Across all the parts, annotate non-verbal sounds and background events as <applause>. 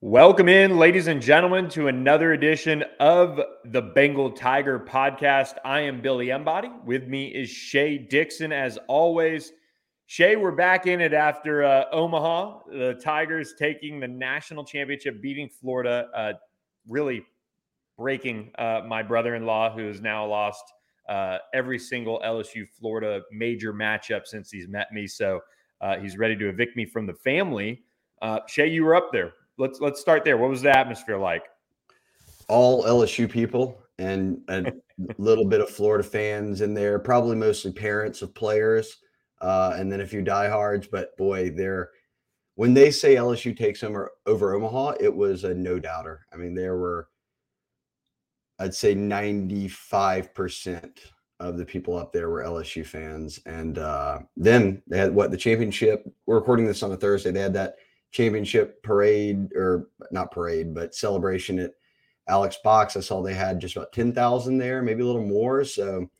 Welcome in, ladies and gentlemen, to another edition of the Bengal Tiger podcast. I am Billy Embody. With me is Shea Dixon, as always. Shea, we're back in it after uh, Omaha. The Tigers taking the national championship, beating Florida, uh, really breaking uh, my brother in law, who has now lost uh, every single LSU Florida major matchup since he's met me. So uh, he's ready to evict me from the family. Uh, Shea, you were up there let's let's start there. What was the atmosphere like? All LSU people and a <laughs> little bit of Florida fans in there, probably mostly parents of players, uh, and then a few diehards. But boy, they're when they say LSU takes them over Omaha, it was a no doubter. I mean, there were, I'd say, ninety five percent of the people up there were LSU fans, and uh, then they had what the championship. We're recording this on a Thursday. They had that championship parade or not parade, but celebration at Alex Box. I saw they had just about 10,000 there, maybe a little more. So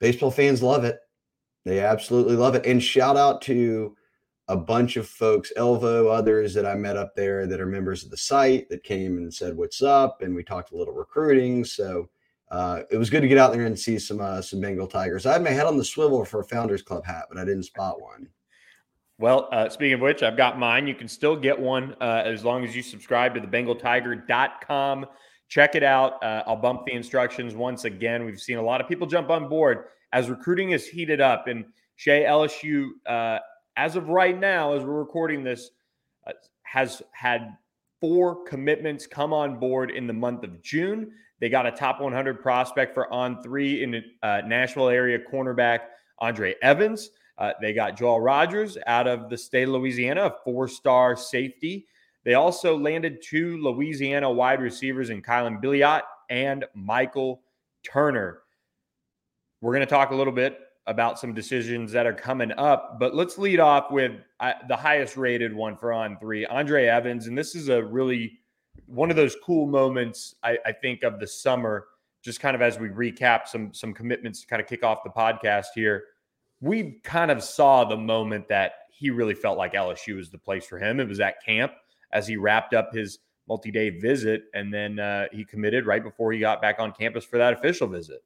baseball fans love it. They absolutely love it. And shout out to a bunch of folks, Elvo, others that I met up there that are members of the site that came and said, What's up? And we talked a little recruiting. So uh, it was good to get out there and see some uh, some Bengal Tigers. I had my head on the swivel for a Founders Club hat, but I didn't spot one. Well, uh, speaking of which, I've got mine. You can still get one uh, as long as you subscribe to the bengaltiger.com. Check it out. Uh, I'll bump the instructions once again. We've seen a lot of people jump on board as recruiting is heated up. And Shea LSU, uh, as of right now, as we're recording this, uh, has had four commitments come on board in the month of June. They got a top 100 prospect for on three in uh, Nashville area cornerback Andre Evans. Uh, they got Joel Rogers out of the state of Louisiana, a four star safety. They also landed two Louisiana wide receivers in Kylan Billiot and Michael Turner. We're going to talk a little bit about some decisions that are coming up, but let's lead off with uh, the highest rated one for on three, Andre Evans. And this is a really one of those cool moments, I, I think, of the summer, just kind of as we recap some some commitments to kind of kick off the podcast here we kind of saw the moment that he really felt like LSU was the place for him. It was at camp as he wrapped up his multi day visit, and then uh, he committed right before he got back on campus for that official visit.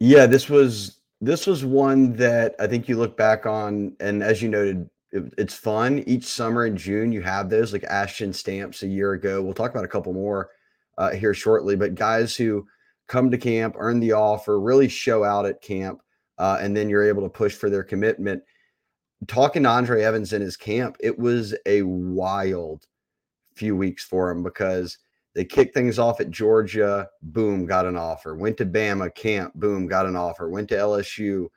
Yeah, this was this was one that I think you look back on, and as you noted, it, it's fun. Each summer in June, you have those like Ashton Stamps a year ago. We'll talk about a couple more uh, here shortly, but guys who come to camp, earn the offer, really show out at camp, uh, and then you're able to push for their commitment. Talking to Andre Evans in his camp, it was a wild few weeks for him because they kicked things off at Georgia, boom, got an offer. Went to Bama camp, boom, got an offer. Went to LSU,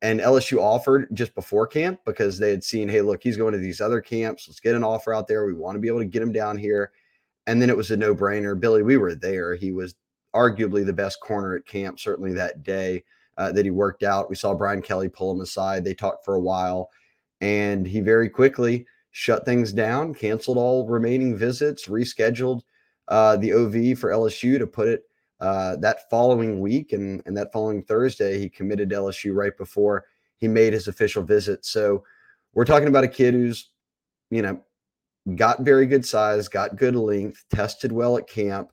and LSU offered just before camp because they had seen, hey, look, he's going to these other camps. Let's get an offer out there. We want to be able to get him down here. And then it was a no brainer. Billy, we were there. He was arguably the best corner at camp, certainly that day uh, that he worked out. We saw Brian Kelly pull him aside. They talked for a while, and he very quickly shut things down, canceled all remaining visits, rescheduled uh, the OV for LSU to put it uh, that following week. And, and that following Thursday, he committed to LSU right before he made his official visit. So we're talking about a kid who's, you know, got very good size, got good length, tested well at camp,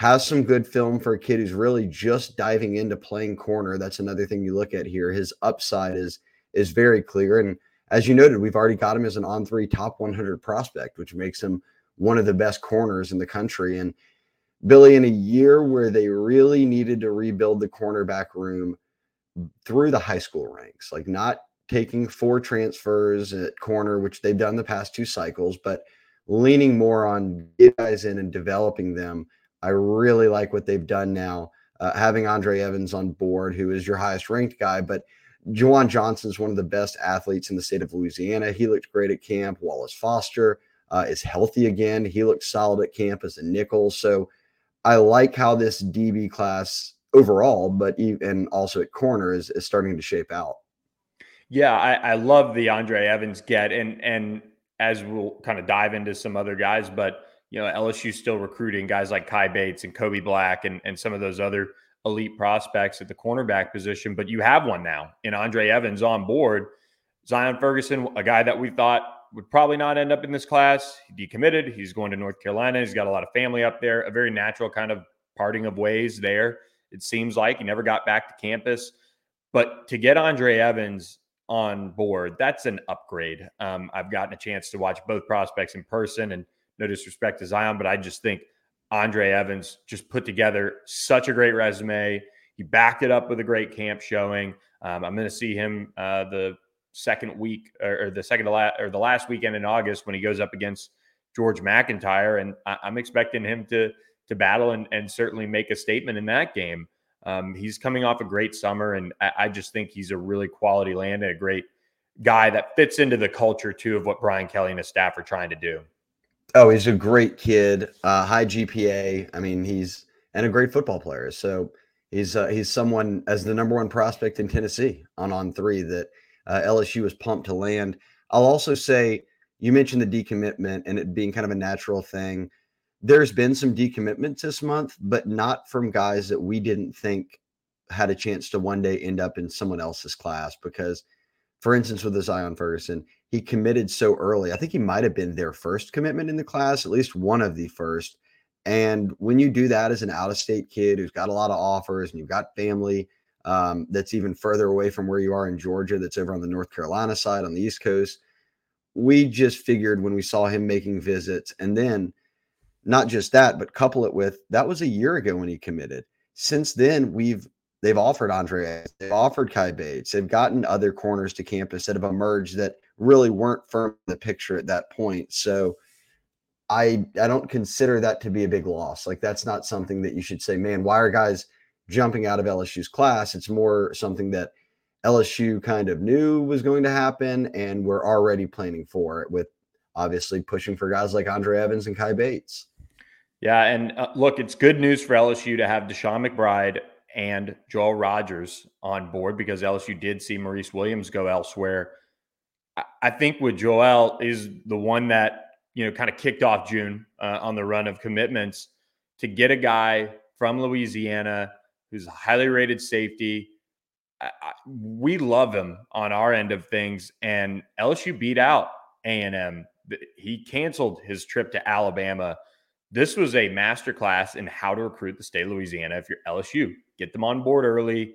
has some good film for a kid who's really just diving into playing corner. That's another thing you look at here. His upside is is very clear, and as you noted, we've already got him as an on three top 100 prospect, which makes him one of the best corners in the country. And Billy, in a year where they really needed to rebuild the cornerback room through the high school ranks, like not taking four transfers at corner, which they've done the past two cycles, but leaning more on guys in and developing them I really like what they've done now, uh, having Andre Evans on board, who is your highest ranked guy. But Juwan Johnson is one of the best athletes in the state of Louisiana. He looked great at camp. Wallace Foster uh, is healthy again. He looked solid at camp as a nickel. So I like how this DB class overall, but even also at corner is, is starting to shape out. Yeah, I, I love the Andre Evans get, and and as we'll kind of dive into some other guys, but you know, LSU still recruiting guys like Kai Bates and Kobe Black and, and some of those other elite prospects at the cornerback position. But you have one now in Andre Evans on board. Zion Ferguson, a guy that we thought would probably not end up in this class. He decommitted. He's going to North Carolina. He's got a lot of family up there. A very natural kind of parting of ways there. It seems like he never got back to campus. But to get Andre Evans on board, that's an upgrade. Um, I've gotten a chance to watch both prospects in person, and no disrespect to Zion, but I just think Andre Evans just put together such a great resume. He backed it up with a great camp showing. Um, I'm going to see him uh, the second week or, or the second last or the last weekend in August when he goes up against George McIntyre, and I, am expecting him to to battle and, and certainly make a statement in that game. Um, he's coming off a great summer, and I, I, just think he's a really quality land and a great guy that fits into the culture too of what Brian Kelly and his staff are trying to do. Oh, he's a great kid, uh, high GPA. I mean, he's and a great football player. So he's uh, he's someone as the number one prospect in Tennessee on on three that uh, LSU was pumped to land. I'll also say you mentioned the decommitment and it being kind of a natural thing. There's been some decommitments this month, but not from guys that we didn't think had a chance to one day end up in someone else's class. Because, for instance, with the Zion Ferguson, he committed so early. I think he might have been their first commitment in the class, at least one of the first. And when you do that as an out of state kid who's got a lot of offers and you've got family um, that's even further away from where you are in Georgia, that's over on the North Carolina side on the East Coast, we just figured when we saw him making visits and then not just that, but couple it with that was a year ago when he committed. Since then, we've they've offered Andre, they've offered Kai Bates, they've gotten other corners to campus that have emerged that really weren't firm in the picture at that point. So I I don't consider that to be a big loss. Like that's not something that you should say, man, why are guys jumping out of LSU's class? It's more something that LSU kind of knew was going to happen and we're already planning for it with obviously pushing for guys like Andre Evans and Kai Bates. Yeah, and uh, look, it's good news for LSU to have Deshaun McBride and Joel Rogers on board because LSU did see Maurice Williams go elsewhere. I, think with Joel is the one that you know kind of kicked off June uh, on the run of commitments to get a guy from Louisiana who's a highly rated safety. I, I, we love him on our end of things, and LSU beat out A and M. He canceled his trip to Alabama this was a masterclass in how to recruit the state of Louisiana. If you're LSU, get them on board early.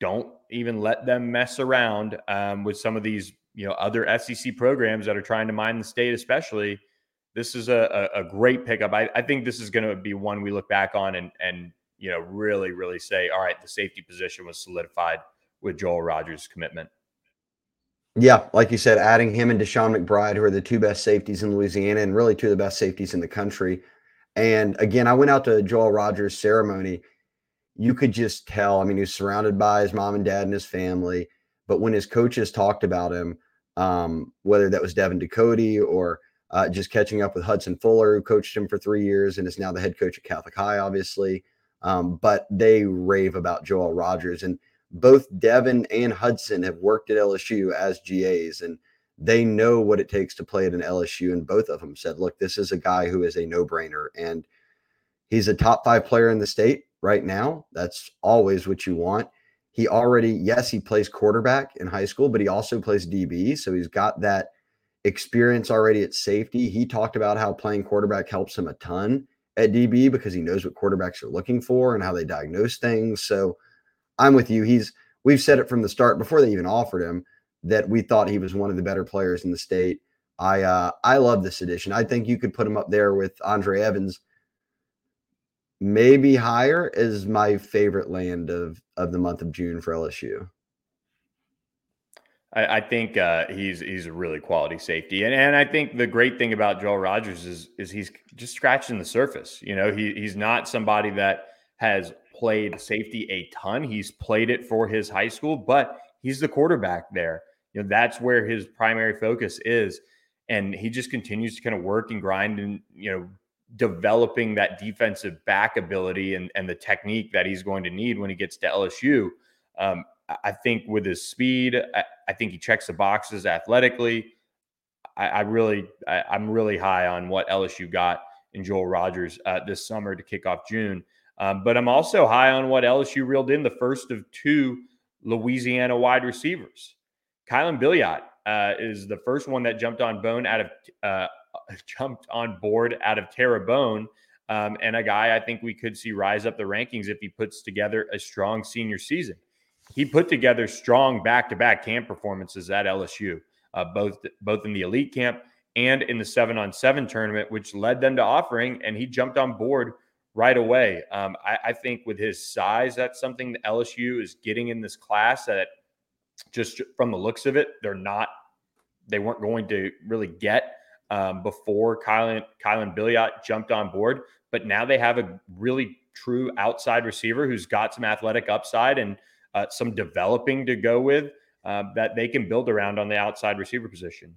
Don't even let them mess around um, with some of these, you know, other SEC programs that are trying to mine the state, especially. This is a, a, a great pickup. I, I think this is going to be one we look back on and, and, you know, really, really say, all right, the safety position was solidified with Joel Rogers' commitment. Yeah, like you said, adding him and Deshaun McBride, who are the two best safeties in Louisiana and really two of the best safeties in the country. And again, I went out to Joel Rogers' ceremony. You could just tell. I mean, he was surrounded by his mom and dad and his family. But when his coaches talked about him, um, whether that was Devin Ducote or uh, just catching up with Hudson Fuller, who coached him for three years and is now the head coach at Catholic High, obviously. Um, but they rave about Joel Rogers. And both Devin and Hudson have worked at LSU as GAs. And they know what it takes to play at an LSU, and both of them said, "Look, this is a guy who is a no-brainer, and he's a top five player in the state right now. That's always what you want." He already, yes, he plays quarterback in high school, but he also plays DB, so he's got that experience already at safety. He talked about how playing quarterback helps him a ton at DB because he knows what quarterbacks are looking for and how they diagnose things. So I'm with you. He's we've said it from the start before they even offered him that we thought he was one of the better players in the state. I uh, I love this edition. I think you could put him up there with Andre Evans, maybe higher is my favorite land of of the month of June for LSU. I, I think uh, he's he's a really quality safety, and and I think the great thing about Joel Rogers is is he's just scratching the surface. You know, he he's not somebody that has played safety a ton. He's played it for his high school, but he's the quarterback there you know that's where his primary focus is and he just continues to kind of work and grind and you know developing that defensive back ability and, and the technique that he's going to need when he gets to LSU. Um, I think with his speed, I, I, think he checks the boxes athletically. I, I really, I, am really high on what LSU got in Joel Rogers uh, this summer to kick off June. Um, but I'm also high on what LSU reeled in the first of two Louisiana wide receivers. Kylan Billiot uh, is the first one that jumped on bone out of uh, <laughs> jumped on board out of Terrebonne. Um, and a guy I think we could see rise up the rankings if he puts together a strong senior season. He put together strong back-to-back camp performances at LSU, uh, both both in the elite camp and in the seven on seven tournament, which led them to offering. And he jumped on board right away. Um, I, I, think with his size, that's something that LSU is getting in this class that just from the looks of it, they're not, they weren't going to really get um, before Kylan, Kylan Billiot jumped on board. But now they have a really true outside receiver who's got some athletic upside and uh, some developing to go with uh, that they can build around on the outside receiver position.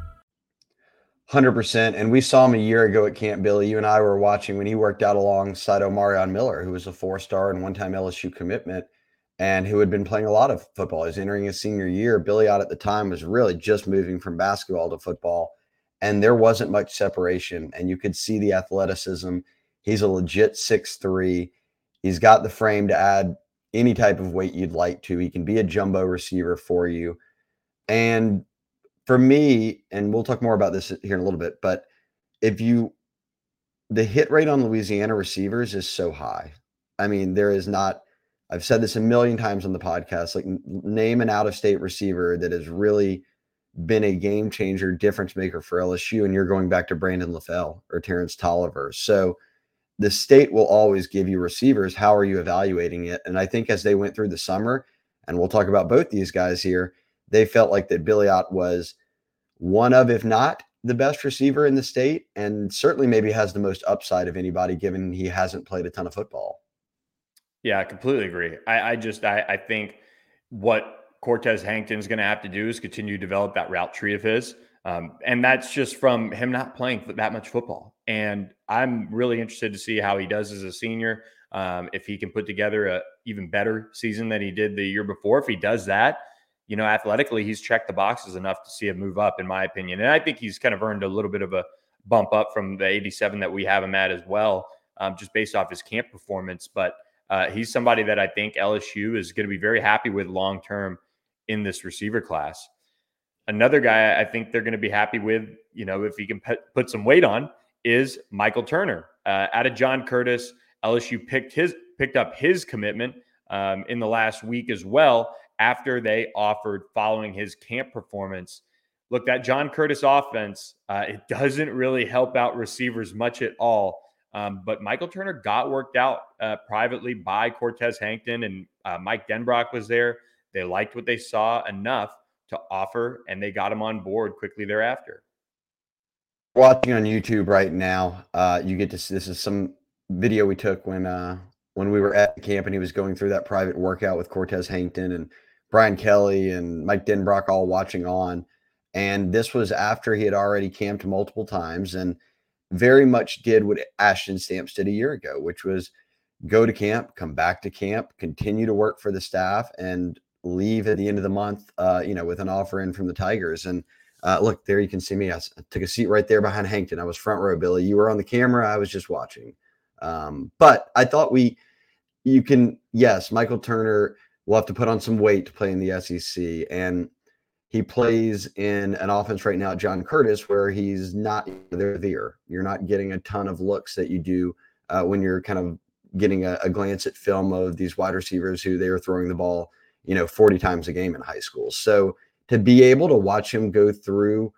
Hundred percent, and we saw him a year ago at Camp Billy. You and I were watching when he worked out alongside Omarion Miller, who was a four-star and one-time LSU commitment, and who had been playing a lot of football. He's entering his senior year. Billiot at the time was really just moving from basketball to football, and there wasn't much separation. And you could see the athleticism. He's a legit six-three. He's got the frame to add any type of weight you'd like to. He can be a jumbo receiver for you, and for me, and we'll talk more about this here in a little bit, but if you the hit rate on Louisiana receivers is so high. I mean, there is not I've said this a million times on the podcast, like name an out of state receiver that has really been a game changer, difference maker for LSU, and you're going back to Brandon LaFell or Terrance Toliver. So the state will always give you receivers. How are you evaluating it? And I think as they went through the summer, and we'll talk about both these guys here, they felt like that Billiot was one of, if not the best receiver in the state, and certainly maybe has the most upside of anybody, given he hasn't played a ton of football. Yeah, I completely agree. I, I just I, I think what Cortez Hankton is going to have to do is continue to develop that route tree of his. Um, and that's just from him not playing that much football. And I'm really interested to see how he does as a senior. Um, if he can put together a even better season than he did the year before, if he does that, you know, athletically, he's checked the boxes enough to see a move up, in my opinion. And I think he's kind of earned a little bit of a bump up from the 87 that we have him at as well, um, just based off his camp performance. But uh, he's somebody that I think LSU is going to be very happy with long term in this receiver class. Another guy I think they're going to be happy with, you know, if he can put, put some weight on, is Michael Turner. Uh, out of John Curtis, LSU picked his picked up his commitment um, in the last week as well after they offered following his camp performance. Look, that John Curtis offense, uh, it doesn't really help out receivers much at all. Um, but Michael Turner got worked out uh, privately by Cortez Hankton, and uh, Mike Denbrock was there. They liked what they saw enough to offer, and they got him on board quickly thereafter. Watching on YouTube right now, uh, you get to see this is some video we took when uh, when we were at the camp, and he was going through that private workout with Cortez Hankton and Brian Kelly and Mike Denbrock all watching on. And this was after he had already camped multiple times and very much did what Ashton Stamps did a year ago, which was go to camp, come back to camp, continue to work for the staff, and leave at the end of the month, uh, you know, with an offer in from the Tigers. And uh, look, there you can see me. I took a seat right there behind Hankton. I was front row, Billy. You were on the camera. I was just watching. Um, but I thought we, you can, yes, Michael Turner will have to put on some weight to play in the SEC. And he plays in an offense right now, John Curtis, where he's not there. There, you're not getting a ton of looks that you do uh, when you're kind of getting a, a, glance at film of these wide receivers who they are throwing the ball, you know, 40 times a game in high school. So to be able to watch him go through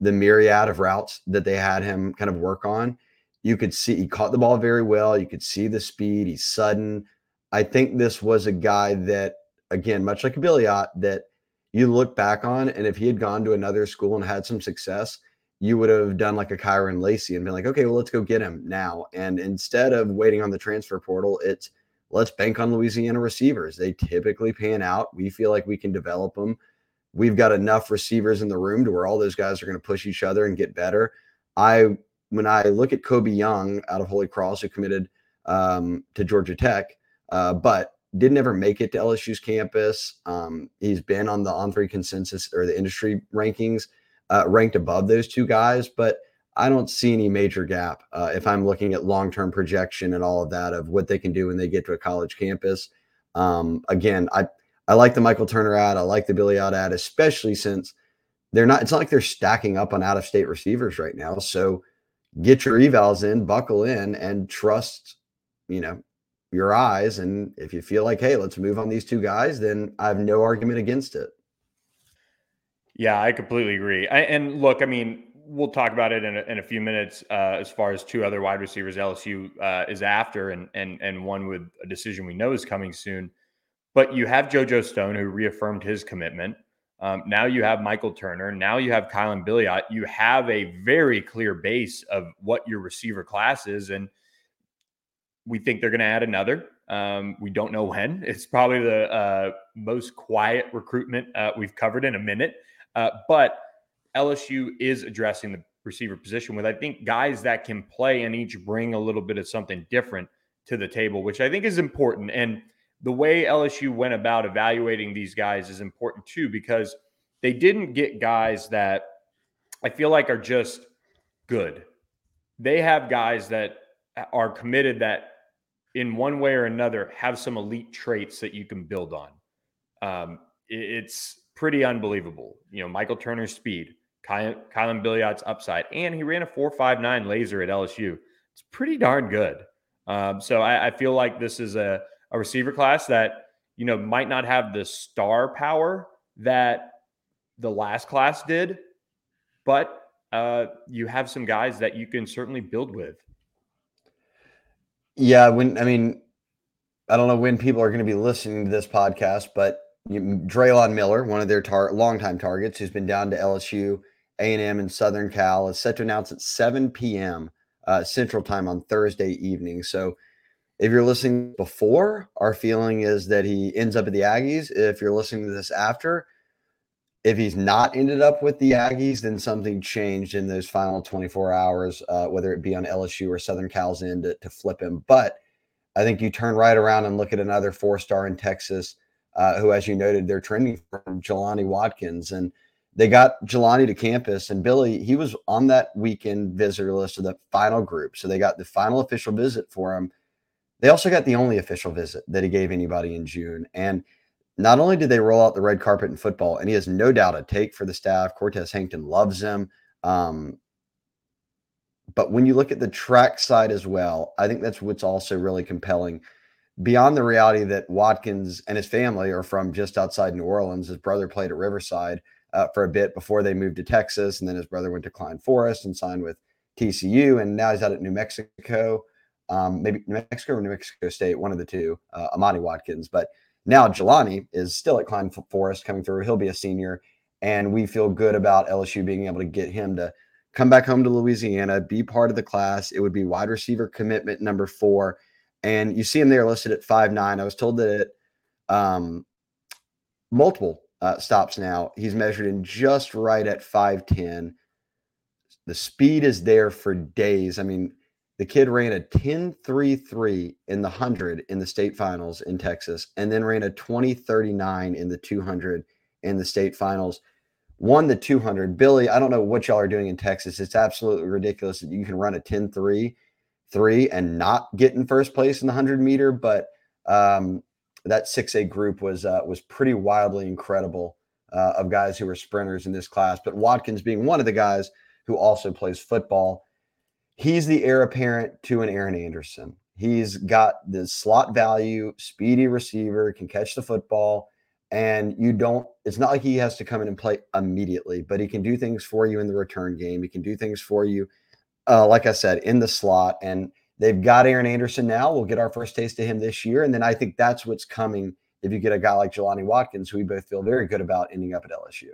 the myriad of routes that they had him kind of work on, you could see he caught the ball very well. You could see the speed. He's sudden. I think this was a guy that, again, much like a Billiot, that you look back on, and if he had gone to another school and had some success, you would have done like a Kyren Lacy and been like, okay, well, let's go get him now. And instead of waiting on the transfer portal, it's let's bank on Louisiana receivers. They typically pan out. We feel like we can develop them. we've got enough receivers in the room to where all those guys are going to push each other and get better. I when I look at Kobe Young out of Holy Cross, who committed um, to Georgia Tech, uh, but didn't ever make it to LSU's campus. Um, he's been on the on three consensus or the industry rankings, uh, ranked above those two guys, but I don't see any major gap uh, if I'm looking at long term projection and all of that of what they can do when they get to a college campus. Um, again, I I like the Michael Turner ad. I like the Billiot ad, especially since they're not. It's not like they're stacking up on out of state receivers right now. So get your evals in, buckle in, and trust. You know your eyes. And if you feel like, hey, let's move on these two guys, then I have no argument against it. Yeah, I completely agree. I, and look, I mean, we'll talk about it in a, in a few minutes uh, as far as two other wide receivers LSU uh, is after, and and and one with a decision we know is coming soon. But you have JoJo Stone who reaffirmed his commitment. Um, now you have Michael Turner. Now you have Kylan Billiot. You have a very clear base of what your receiver class is, and we think they're going to add another. Um, we don't know when. <laughs> It's probably the uh, most quiet recruitment uh, we've covered in a minute, uh, but LSU is addressing the receiver position with, I think, guys that can play and each bring a little bit of something different to the table, which I think is important. And the way LSU went about evaluating these guys is important too, because they didn't get guys that I feel like are just good. They have guys that are committed that in one way or another have some elite traits that you can build on. Um, it's pretty unbelievable. You know, Michael Turner's speed, Ky- Kylan Billiot's upside, and he ran a 4.59 laser at LSU. It's pretty darn good. Um, so I, I, feel like this is a, a receiver class that, you know, might not have the star power that the last class did, but uh, you have some guys that you can certainly build with. Yeah, when I mean, I don't know when people are going to be listening to this podcast, but Drelon Miller, one of their tar- longtime targets, who's been down to LSU, A&M, and Southern Cal, is set to announce at 7 p.m. Uh, Central Time on Thursday evening. So, if you're listening before, our feeling is that he ends up at the Aggies. If you're listening to this after, if he's not ended up with the Aggies, then something changed in those final 24 hours, uh, whether it be on LSU or Southern Cal's end to, to, flip him. But I think you turn right around and look at another four star in Texas, uh, who, as you noted, they're trending from Jelani Watkins. And they got Jelani to campus, and Billy, he was on that weekend visitor list of the final group. So they got the final official visit for him. They also got the only official visit that he gave anybody in June. And not only did they roll out the red carpet in football, and he has no doubt a take for the staff. Cortez Hankton loves him. Um, but when you look at the track side as well, I think that's what's also really compelling. Beyond the reality that Watkins and his family are from just outside New Orleans, his brother played at Riverside uh, for a bit before they moved to Texas, and then his brother went to Klein Forest and signed with TCU, and now he's out at New Mexico, um, maybe New Mexico or New Mexico State, one of the two, uh, Amani Watkins. But now Jelani is still at Klein Forest coming through. He'll be a senior, and we feel good about LSU being able to get him to come back home to Louisiana, be part of the class. It would be wide receiver commitment number four, and you see him there listed at five nine. I was told that um, multiple uh, stops now. He's measured in just right at five ten. The speed is there for days. I mean, the kid ran a 10 3 3 in the 100 in the state finals in Texas, and then ran a 20.39 in the 200 in the state finals. Won the 200. Billy, I don't know what y'all are doing in Texas. It's absolutely ridiculous that you can run a 10.3 three and not get in first place in the 100 meter, but um, that 6A group was uh, was pretty wildly incredible uh, of guys who were sprinters in this class. But Watkins being one of the guys who also plays football he's the heir apparent to an Aaron Anderson. He's got the slot value, speedy receiver, can catch the football. And you don't, it's not like he has to come in and play immediately, but he can do things for you in the return game. He can do things for you, uh, like I said, in the slot. And they've got Aaron Anderson now. We'll get our first taste of him this year. And then I think that's what's coming if you get a guy like Jelani Watkins, who we both feel very good about ending up at LSU.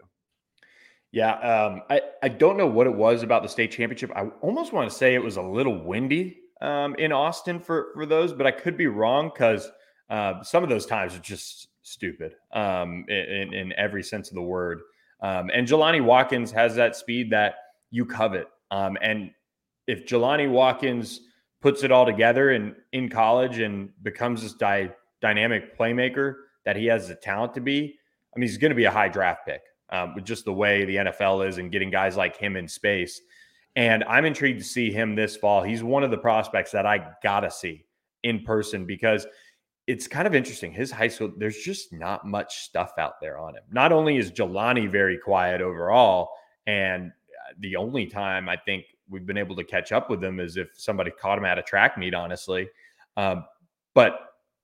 Yeah, um, I I don't know what it was about the state championship. I almost want to say it was a little windy um, in Austin for for those, but I could be wrong because uh, some of those times are just stupid um, in, in every sense of the word. Um, and Jelani Watkins has that speed that you covet. Um, and if Jelani Watkins puts it all together and in college and becomes this dy- dynamic playmaker that he has the talent to be, I mean, he's going to be a high draft pick um, with just the way the NFL is and getting guys like him in space. And I'm intrigued to see him this fall. He's one of the prospects that I got to see in person because it's kind of interesting. His high school, there's just not much stuff out there on him. Not only is Jelani very quiet overall, and uh, the only time I think we've been able to catch up with him is if somebody caught him at a track meet, honestly. Um, but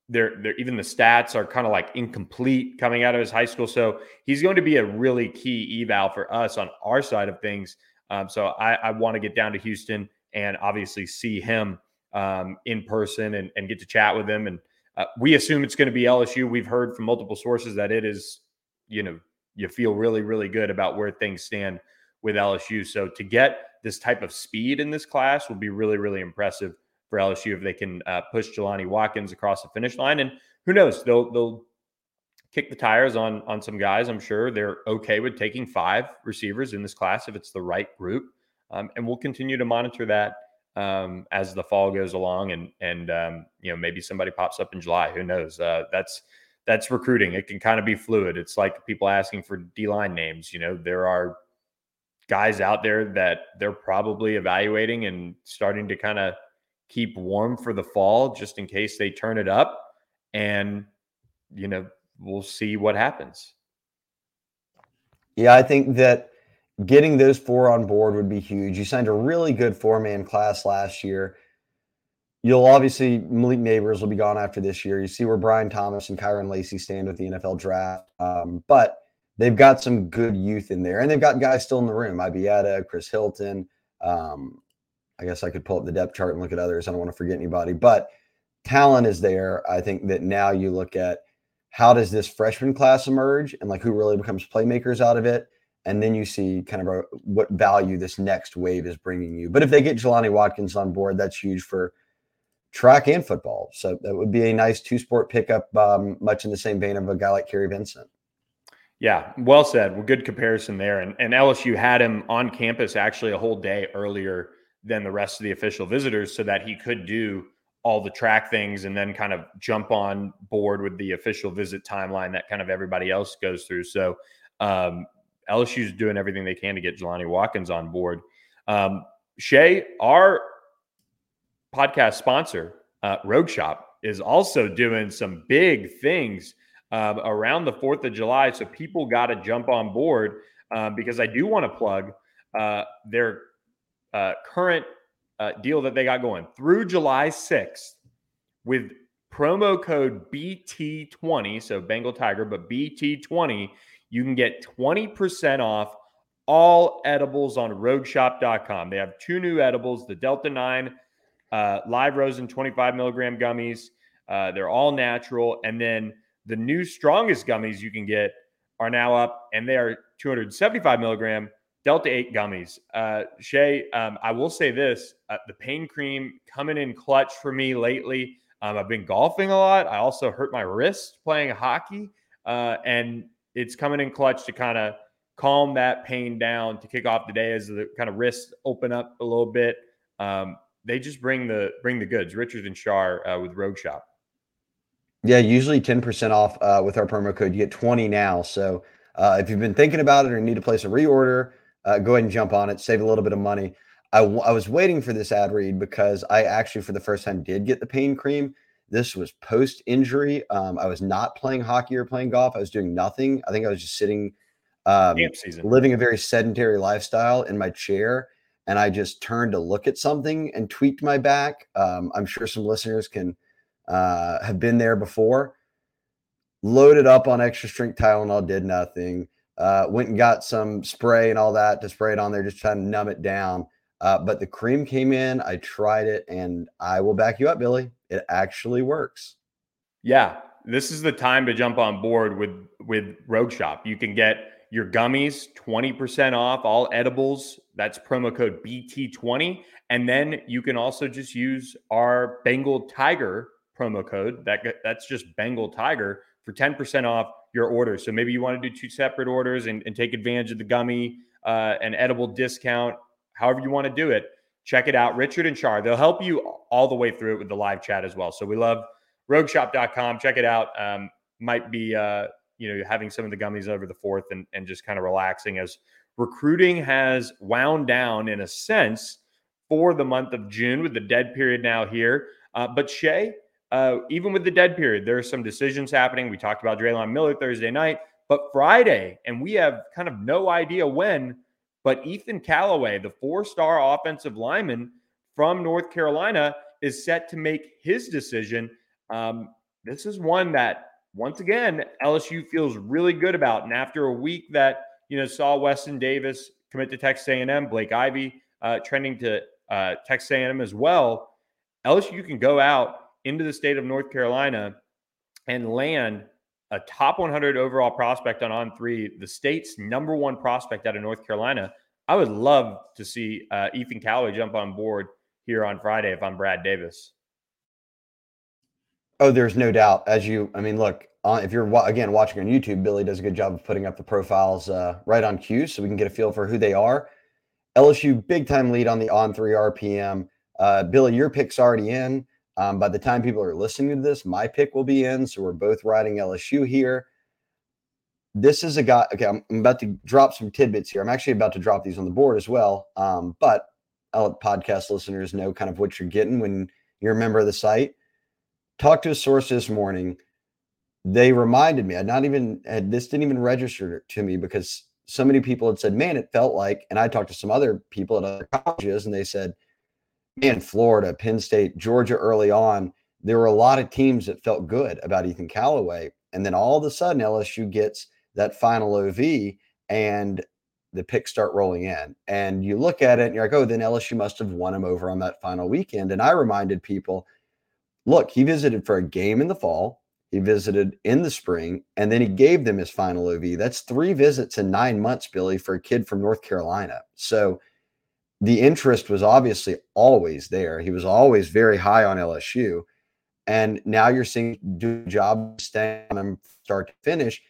they're, they're, even the stats are kind of like incomplete coming out of his high school. So he's going to be a really key eval for us on our side of things. Um, so I, I want to get down to Houston and obviously see him um, in person and, and, get to chat with him. And uh, we assume it's going to be LSU. We've heard from multiple sources that it is, you know, you feel really, really good about where things stand with LSU. So to get this type of speed in this class will be really, really impressive for LSU if they can uh, push Jelani Watkins across the finish line. And who knows, they'll they'll kick the tires on on some guys. I'm sure they're okay with taking five receivers in this class if it's the right group. Um, and we'll continue to monitor that um, as the fall goes along, and and um, you know maybe somebody pops up in July. Who knows? Uh, that's that's recruiting. It can kind of be fluid. It's like people asking for D line names. You know, there are guys out there that they're probably evaluating and starting to kind of keep warm for the fall, just in case they turn it up. And you know, we'll see what happens. Yeah, I think that getting those four on board would be huge. You signed a really good four man class last year. You'll obviously Malik Nabers will be gone after this year. You see where Brian Thomas and Kyren Lacy stand with the NFL draft, um, but they've got some good youth in there, and they've got guys still in the room. Ibieta, Chris Hilton. Um, I guess I could pull up the depth chart and look at others. I don't want to forget anybody, but talent is there. I think that now you look at how does this freshman class emerge and like who really becomes playmakers out of it and then you see kind of a, what value this next wave is bringing you. But if they get Jelani Watkins on board, that's huge for track and football. So that would be a nice two sport pickup, um, much in the same vein of a guy like Kary Vincent. Yeah, well said. Well, good comparison there. And, and LSU had him on campus actually a whole day earlier than the rest of the official visitors so that he could do all the track things and then kind of jump on board with the official visit timeline that kind of everybody else goes through. So um, LSU's doing everything they can to get Jelani Watkins on board. Um, Shea, our podcast sponsor, uh, Rogue Shop, is also doing some big things um, around the 4th of July. So people got to jump on board um, because I do want to plug uh, their uh, current uh, deal that they got going through July 6th with promo code BT20. So Bengal Tiger, but BT20 you can get 20% off all edibles on rogueshop.com. They have two new edibles the Delta 9 uh, live rosin 25 milligram gummies. Uh, they're all natural. And then the new strongest gummies you can get are now up, and they are 275 milligram Delta 8 gummies. Uh, Shea, um, I will say this uh, the pain cream coming in clutch for me lately. Um, I've been golfing a lot. I also hurt my wrist playing hockey. Uh, and it's coming in clutch to kind of calm that pain down to kick off the day as the kind of wrists open up a little bit. Um, they just bring the bring the goods. Richard and Shar uh, with Rogue Shop. Yeah, usually ten percent off uh, with our promo code. You get twenty now. So uh, if you've been thinking about it or need to place a reorder, uh, go ahead and jump on it. Save a little bit of money. I, w- I was waiting for this ad read because I actually, for the first time, did get the pain cream. This was post injury. Um, I was not playing hockey or playing golf. I was doing nothing. I think I was just sitting, um, living a very sedentary lifestyle in my chair. And I just turned to look at something and tweaked my back. Um, I'm sure some listeners can uh, have been there before. Loaded up on extra strength Tylenol, did nothing. Uh, went and got some spray and all that to spray it on there, just trying to numb it down. Uh, but the cream came in. I tried it, and I will back you up, Billy. It actually works. Yeah, this is the time to jump on board with with Rogue Shop. You can get your gummies 20% off all edibles. That's promo code BT20. And then you can also just use our Bengal Tiger promo code. That that's just Bengal Tiger for 10% off your order. So maybe you want to do two separate orders and, and take advantage of the gummy uh, and edible discount, however you want to do it. Check it out. Richard and Char, they'll help you all the way through it with the live chat as well. So we love rogueshop.com. Check it out. Um, might be, uh, you know, having some of the gummies over the fourth and, and just kind of relaxing as recruiting has wound down in a sense for the month of June with the dead period now here. Uh, but Shea, uh, even with the dead period, there are some decisions happening. We talked about Drelon Miller Thursday night, but Friday, and we have kind of no idea when, but Ethan Callaway, the four star offensive lineman from North Carolina, is set to make his decision. Um, this is one that, once again, LSU feels really good about. And after a week that, you know, saw Weston Davis commit to Texas A&M, Blake Ivy uh, trending to uh, Texas A&M as well, LSU can go out into the state of North Carolina and land a top 100 overall prospect on on three, the state's number one prospect out of North Carolina. I would love to see uh, Ethan Callaway jump on board here on Friday if I'm Brad Davis. Oh, there's no doubt. As you, I mean, look, uh, if you're again watching on YouTube, Billy does a good job of putting up the profiles uh, right on cue, so we can get a feel for who they are. LSU big time lead on the on three RPM. Uh, Billy, your pick's already in. Um, by the time people are listening to this, my pick will be in. So we're both riding LSU here. This is a guy. Okay, I'm, I'm about to drop some tidbits here. I'm actually about to drop these on the board as well. Um, but I'll let podcast listeners know kind of what you're getting when you're a member of the site. Talked to a source this morning. They reminded me. I not even had this didn't even register to me because so many people had said, "Man, it felt like." And I talked to some other people at other colleges, and they said man, Florida, Penn State, Georgia early on, there were a lot of teams that felt good about Ethan Callaway. And then all of a sudden, LSU gets that final OV and the picks start rolling in. And you look at it and you're like, oh, then LSU must have won him over on that final weekend. And I reminded people look, he visited for a game in the fall, he visited in the spring, and then he gave them his final OV. That's three visits in nine months, Billy, for a kid from North Carolina. So, the interest was obviously always there. He was always very high on LSU. And now you're seeing do job staying on him start to finish,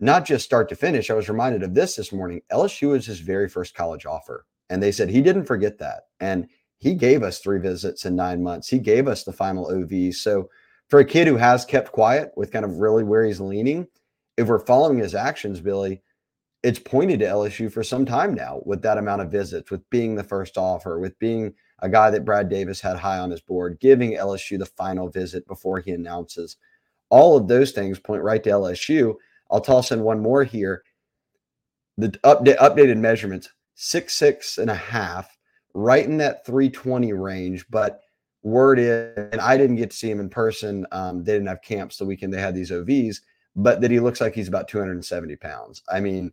not just start to finish. I was reminded of this this morning. LSU was his very first college offer. And they said he didn't forget that. And he gave us three visits in nine months. He gave us the final OV. So for a kid who has kept quiet with kind of really where he's leaning, if we're following his actions, Billy, it's pointed to LSU for some time now with that amount of visits, with being the first offer, with being a guy that Brad Davis had high on his board, giving LSU the final visit before he announces. All of those things point right to LSU. I'll toss in one more here. The update, updated measurements, six, six and a half, right in that 320 range. But word is, and I didn't get to see him in person. Um, they didn't have camps the weekend they had these OVs, but that he looks like he's about 270 pounds. I mean,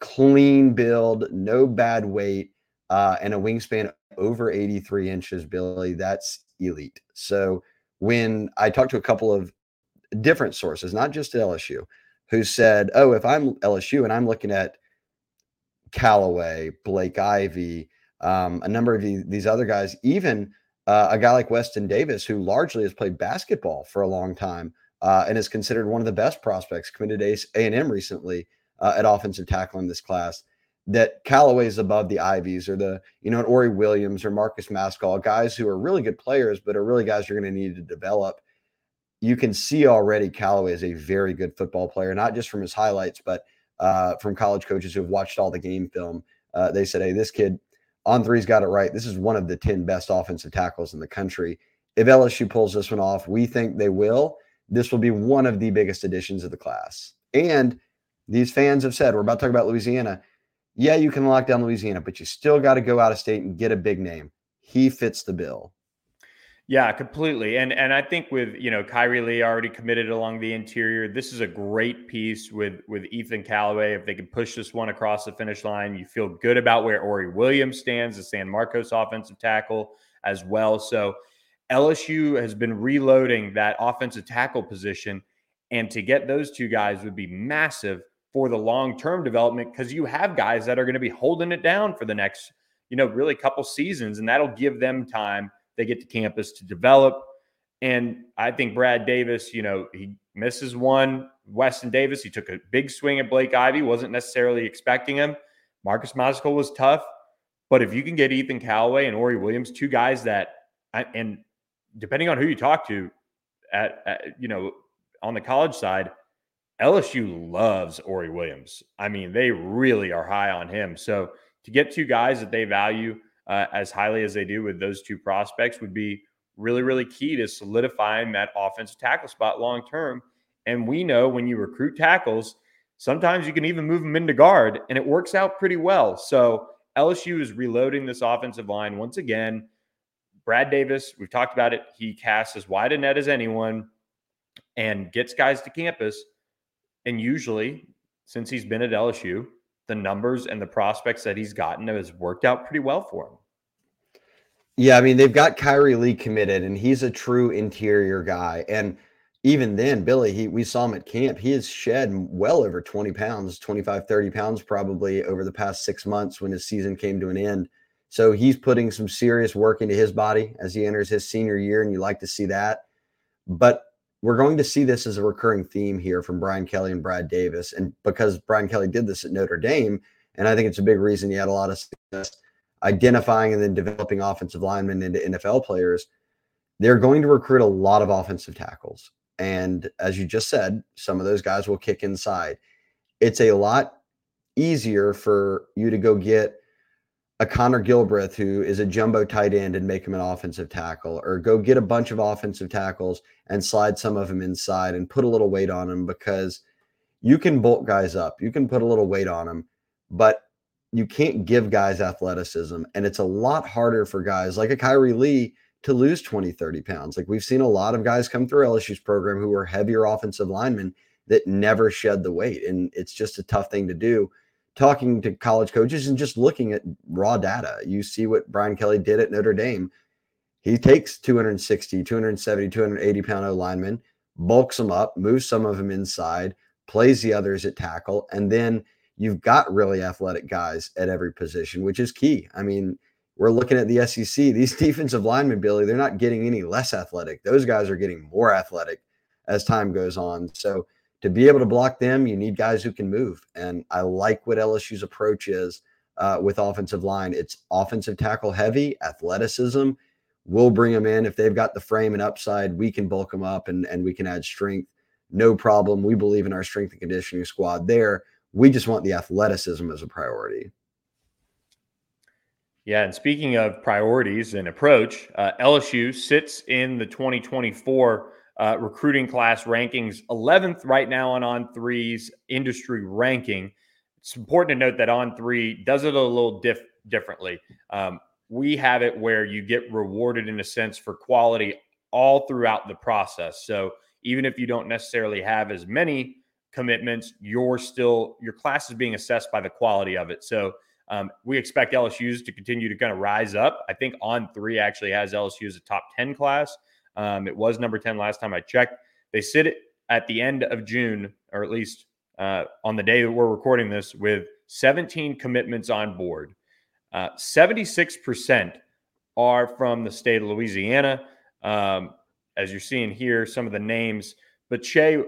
clean build, no bad weight, uh, and a wingspan over 83 inches, Billy. That's elite. So when I talked to a couple of different sources, not just LSU, who said, "Oh, if I'm LSU and I'm looking at Callaway, Blake Ivy, um, a number of these other guys, even uh, a guy like Weston Davis, who largely has played basketball for a long time uh, and is considered one of the best prospects committed to A&M recently uh, at offensive tackle in this class that Callaway's above the Ivies or the, you know, Ori Williams or Marcus Maskell, guys who are really good players, but are really guys you're going to need to develop. You can see already Callaway is a very good football player, not just from his highlights, but uh, from college coaches who have watched all the game film. Uh, they said, hey, this kid on three's got it right. This is one of the 10 best offensive tackles in the country. If LSU pulls this one off, we think they will. This will be one of the biggest additions of the class. And these fans have said, we're about to talk about Louisiana. Yeah, you can lock down Louisiana, but you still got to go out of state and get a big name. He fits the bill. Yeah, completely. And and I think with you know Kyrie Lee already committed along the interior, this is a great piece with with Ethan Callaway. If they can push this one across the finish line, you feel good about where Ori Williams stands, the San Marcos offensive tackle as well. So LSU has been reloading that offensive tackle position, and to get those two guys would be massive for the long term development because you have guys that are going to be holding it down for the next, you know, really couple seasons, and that'll give them time. They get to campus to develop. And I think Brad Davis, you know, he misses one, Weston Davis, he took a big swing at Blake Ivy, wasn't necessarily expecting him. Marcus Mozgel was tough. But if you can get Ethan Callaway and Ori Williams, two guys that, and depending on who you talk to, at, at you know on the college side, LSU loves Ory Williams. I mean, they really are high on him. So to get two guys that they value uh, as highly as they do with those two prospects would be really, really key to solidifying that offensive tackle spot long term. And we know when you recruit tackles, sometimes you can even move them into guard, and it works out pretty well. So LSU is reloading this offensive line once again. Brad Davis, we've talked about it. He casts as wide a net as anyone and gets guys to campus. And usually, since he's been at LSU, the numbers and the prospects that he's gotten has worked out pretty well for him. Yeah, I mean, they've got Kyrie Lee committed, and he's a true interior guy. And even then, Billy, he we saw him at camp. He has shed well over 20 pounds, 25, 30 pounds probably over the past six months when his season came to an end. So he's putting some serious work into his body as he enters his senior year, and you like to see that. But we're going to see this as a recurring theme here from Brian Kelly and Brad Davis. And because Brian Kelly did this at Notre Dame, and I think it's a big reason he had a lot of success identifying and then developing offensive linemen into NFL players, they're going to recruit a lot of offensive tackles. And as you just said, some of those guys will kick inside. It's a lot easier for you to go get a Connor Gilbreth who is a jumbo tight end and make him an offensive tackle, or go get a bunch of offensive tackles and slide some of them inside and put a little weight on them because you can bolt guys up. You can put a little weight on them, but you can't give guys athleticism. And it's a lot harder for guys like a Kyrie Lee to lose 20, 30 pounds. Like we've seen a lot of guys come through LSU's program who are heavier offensive linemen that never shed the weight. And it's just a tough thing to do talking to college coaches and just looking at raw data. You see what Brian Kelly did at Notre Dame. He takes 260, 270, 280 pound O linemen, bulks them up, moves some of them inside, plays the others at tackle, and then you've got really athletic guys at every position, which is key. I mean, we're looking at the SEC. These <laughs> defensive linemen, Billy, they're not getting any less athletic. Those guys are getting more athletic as time goes on. So to be able to block them, you need guys who can move. And I like what LSU's approach is uh, with offensive line. It's offensive tackle heavy, athleticism. We'll bring them in if they've got the frame and upside. We can bulk them up and and we can add strength. No problem. We believe in our strength and conditioning squad there. We just want the athleticism as a priority. Yeah, and speaking of priorities and approach, uh, LSU sits in the 2024 uh, recruiting class rankings, 11th right now on On3's industry ranking. It's important to note that On3 does it a little diff- differently. Um, we have it where you get rewarded in a sense for quality all throughout the process. So even if you don't necessarily have as many commitments, you're still your class is being assessed by the quality of it. So um, we expect LSU's to continue to kind of rise up. I think On3 actually has LSU as a top 10 class. Um, it was number 10 last time I checked. They sit at the end of June, or at least uh, on the day that we're recording this, with 17 commitments on board. Uh, 76% are from the state of Louisiana. Um, as you're seeing here, some of the names. But Shea,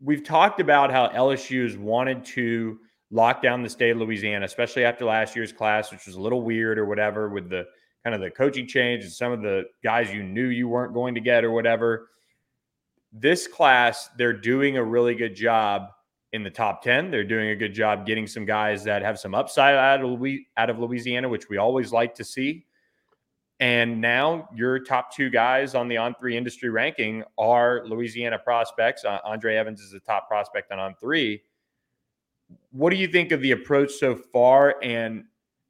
we've talked about how LSU has wanted to lock down the state of Louisiana, especially after last year's class, which was a little weird or whatever with the kind of the coaching change and some of the guys you knew you weren't going to get or whatever. This class, they're doing a really good job in the top 10. They're doing a good job getting some guys that have some upside out of, Louisiana, which we always like to see. And now your top two guys on the On3 industry ranking are Louisiana prospects. Uh, Andre Evans is the top prospect on On3. What do you think of the approach so far? And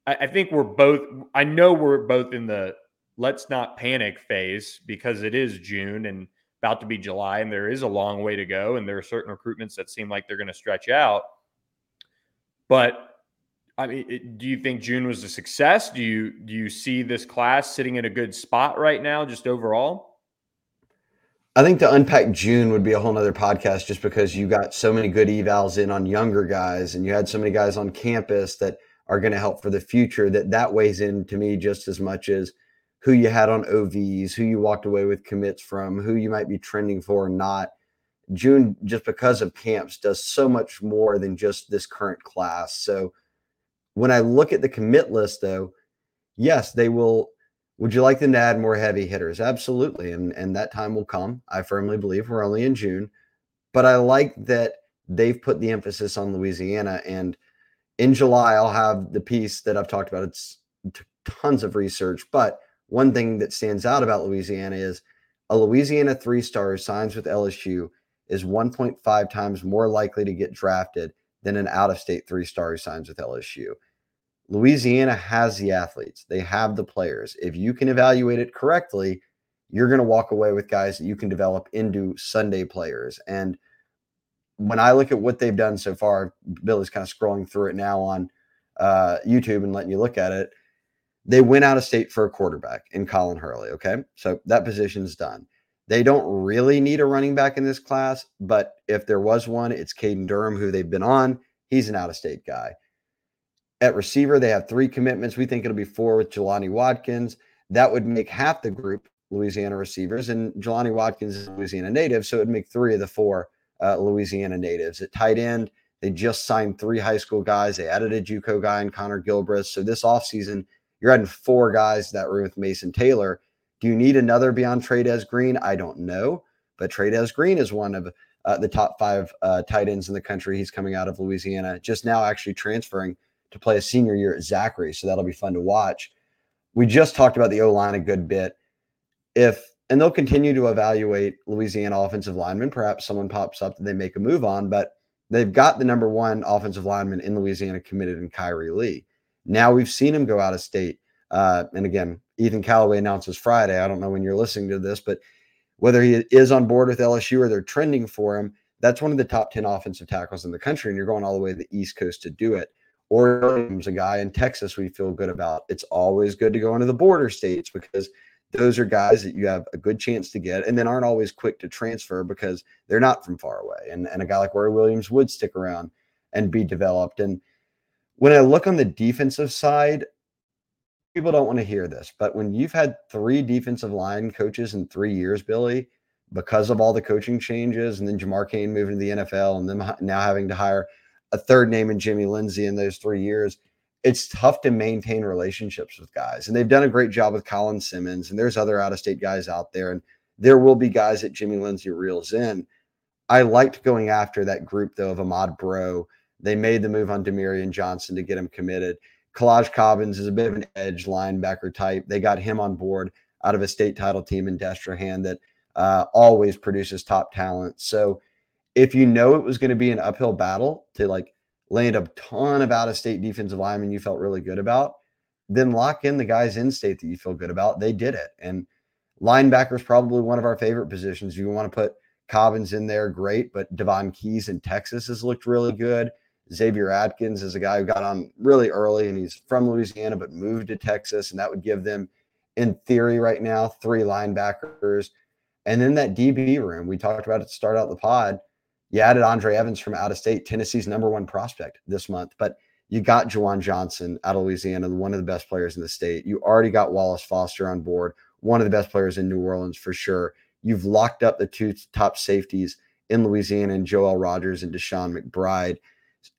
I, I think we're both. I know we're both in the let's not panic phase because it is June and about to be July, and there is a long way to go, and there are certain recruitments that seem like they're going to stretch out. But I mean, do you think June was a success? Do you do you see this class sitting in a good spot right now, just overall? I think to unpack June would be a whole nother podcast just because you got so many good evals in on younger guys and you had so many guys on campus that are going to help for the future that that weighs in to me just as much as who you had on OVs, who you walked away with commits from, who you might be trending for or not. June, just because of camps, does so much more than just this current class. So when I look at the commit list, though, yes, they will. Would you like them to add more heavy hitters? Absolutely. And, and that time will come. I firmly believe we're only in June. But I like that they've put the emphasis on Louisiana. And in July, I'll have the piece that I've talked about. It's t- tons of research. But one thing that stands out about Louisiana is a Louisiana three star who signs with LSU is 1.5 times more likely to get drafted than an out of state three star who signs with LSU. Louisiana has the athletes, they have the players. If you can evaluate it correctly, you're going to walk away with guys that you can develop into Sunday players. And when I look at what they've done so far, Billy's kind of scrolling through it now on uh, YouTube and letting you look at it. They went out of state for a quarterback in Colin Hurley. Okay. So that position's done. They don't really need a running back in this class, but if there was one, it's Caden Durham, who they've been on. He's an out of state guy. At receiver, they have three commitments. We think it'll be four with Jelani Watkins. That would make half the group Louisiana receivers, and Jelani Watkins is Louisiana native, so it would make three of the four uh, Louisiana natives. At tight end, they just signed three high school guys. They added a JUCO guy and Connor Gilbreth. So this offseason, you're adding four guys that room with Mason Taylor. Do you need another beyond Trey'Dez Green? I don't know, but Trey'Dez Green is one of uh, the top five uh, tight ends in the country. He's coming out of Louisiana, just now actually transferring to play a senior year at Zachary. So that'll be fun to watch. We just talked about the O line a good bit. If and they'll continue to evaluate Louisiana offensive linemen. Perhaps someone pops up that they make a move on, but they've got the number one offensive lineman in Louisiana committed in Kyrie Lee. Now we've seen him go out of state. Uh, and again, Ethan Callaway announces Friday. I don't know when you're listening to this, but whether he is on board with LSU or they're trending for him, that's one of the top 10 offensive tackles in the country. And you're going all the way to the East Coast to do it. Or a guy in Texas we feel good about. It's always good to go into the border states because those are guys that you have a good chance to get and then aren't always quick to transfer because they're not from far away. And, and a guy like Ory Williams would stick around and be developed. And when I look on the defensive side, people don't want to hear this, but when you've had three defensive line coaches in three years, Billy, because of all the coaching changes, and then Jamar Cain moving to the NFL, and them now having to hire a third name in Jimmy Lindsey in those three years, it's tough to maintain relationships with guys. And they've done a great job with Colin Simmons, and there's other out of state guys out there, and there will be guys that Jimmy Lindsey reels in. I liked going after that group though of Ahmad Breaux. They made the move on Demirian Johnson to get him committed. Kolaj Cobbins is a bit of an edge linebacker type. They got him on board out of a state title team in Destrehan that uh, always produces top talent. So if you know it was going to be an uphill battle to like land a ton of out of state defensive linemen you felt really good about, then lock in the guys in state that you feel good about. They did it. And linebacker is probably one of our favorite positions. You want to put Cobbins in there, great. But Davhon Keys in Texas has looked really good. Xavier Atkins is a guy who got on really early and he's from Louisiana but moved to Texas. And that would give them, in theory, right now, three linebackers. And then that DB room, we talked about it to start out the pod. You added Andre Evans from out of state, Tennessee's number one prospect this month. But you got Ju'Juan Johnson out of Louisiana, one of the best players in the state. You already got Wallace Foster on board, one of the best players in New Orleans for sure. You've locked up the two top safeties in Louisiana and Joel Rogers and Deshaun McBride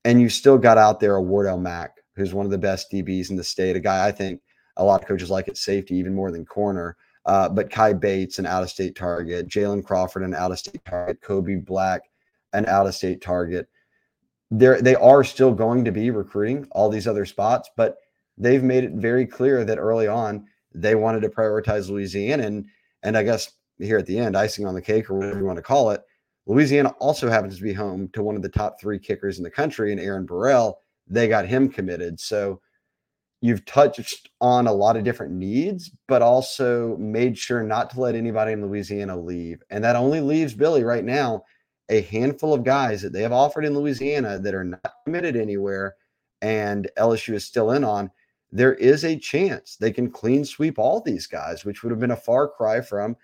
and you still got out there a Wardell Mack, who's one of the best DBs in the state, a guy I think a lot of coaches like at safety, even more than corner. Uh, but Kai Bates, an out of state target, Jalen Crawford, an out of state target, Kobe Black, an out of state target. They're, they are still going to be recruiting all these other spots, but they've made it very clear that early on they wanted to prioritize Louisiana. And, and I guess here at the end, icing on the cake or whatever you want to call it, Louisiana also happens to be home to one of the top three kickers in the country, and Aaron Burrell. They got him committed. So you've touched on a lot of different needs, but also made sure not to let anybody in Louisiana leave. And that only leaves Billy right now a handful of guys that they have offered in Louisiana that are not committed anywhere, and LSU is still in on. There is a chance they can clean sweep all these guys, which would have been a far cry from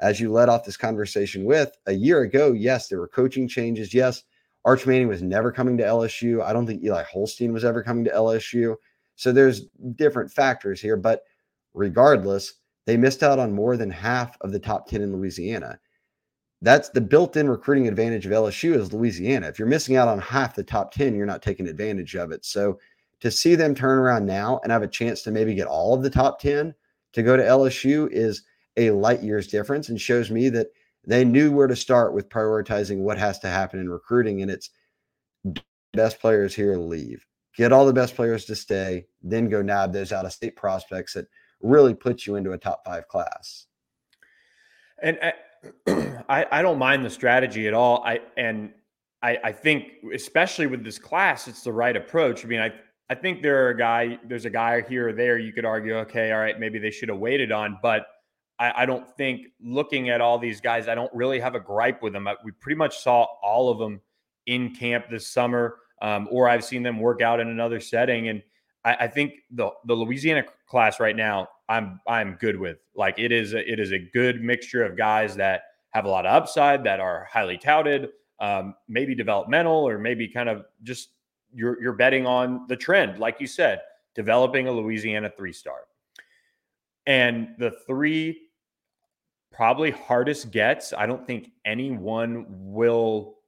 as you led off this conversation with a year ago, yes, there were coaching changes. Yes, Arch Manning was never coming to LSU. I don't think Eli Holstein was ever coming to LSU. So there's different factors here, but regardless, they missed out on more than half of the top 10 in Louisiana. That's the built-in recruiting advantage of LSU is Louisiana. If you're missing out on half the top 10, you're not taking advantage of it. So to see them turn around now and have a chance to maybe get all of the top 10 to go to LSU is a light years difference and shows me that they knew where to start with prioritizing what has to happen in recruiting. And it's best players here leave, get all the best players to stay, then go nab those out of state prospects that really put you into a top five class. And uh, <clears throat> I, I don't mind the strategy at all. I and I, I think especially with this class, it's the right approach. I mean, I I think there are a guy, there's a guy here or there you could argue, okay, all right, maybe they should have waited on, but I, I don't think looking at all these guys, I don't really have a gripe with them. We pretty much saw all of them in camp this summer, um, or I've seen them work out in another setting. And I, I think the the Louisiana class right now, I'm I'm good with. Like it is a, it is a good mixture of guys that have a lot of upside, that are highly touted, um, maybe developmental, or maybe kind of just you're you're betting on the trend, like you said, developing a Louisiana three star. And the three probably hardest gets, I don't think anyone will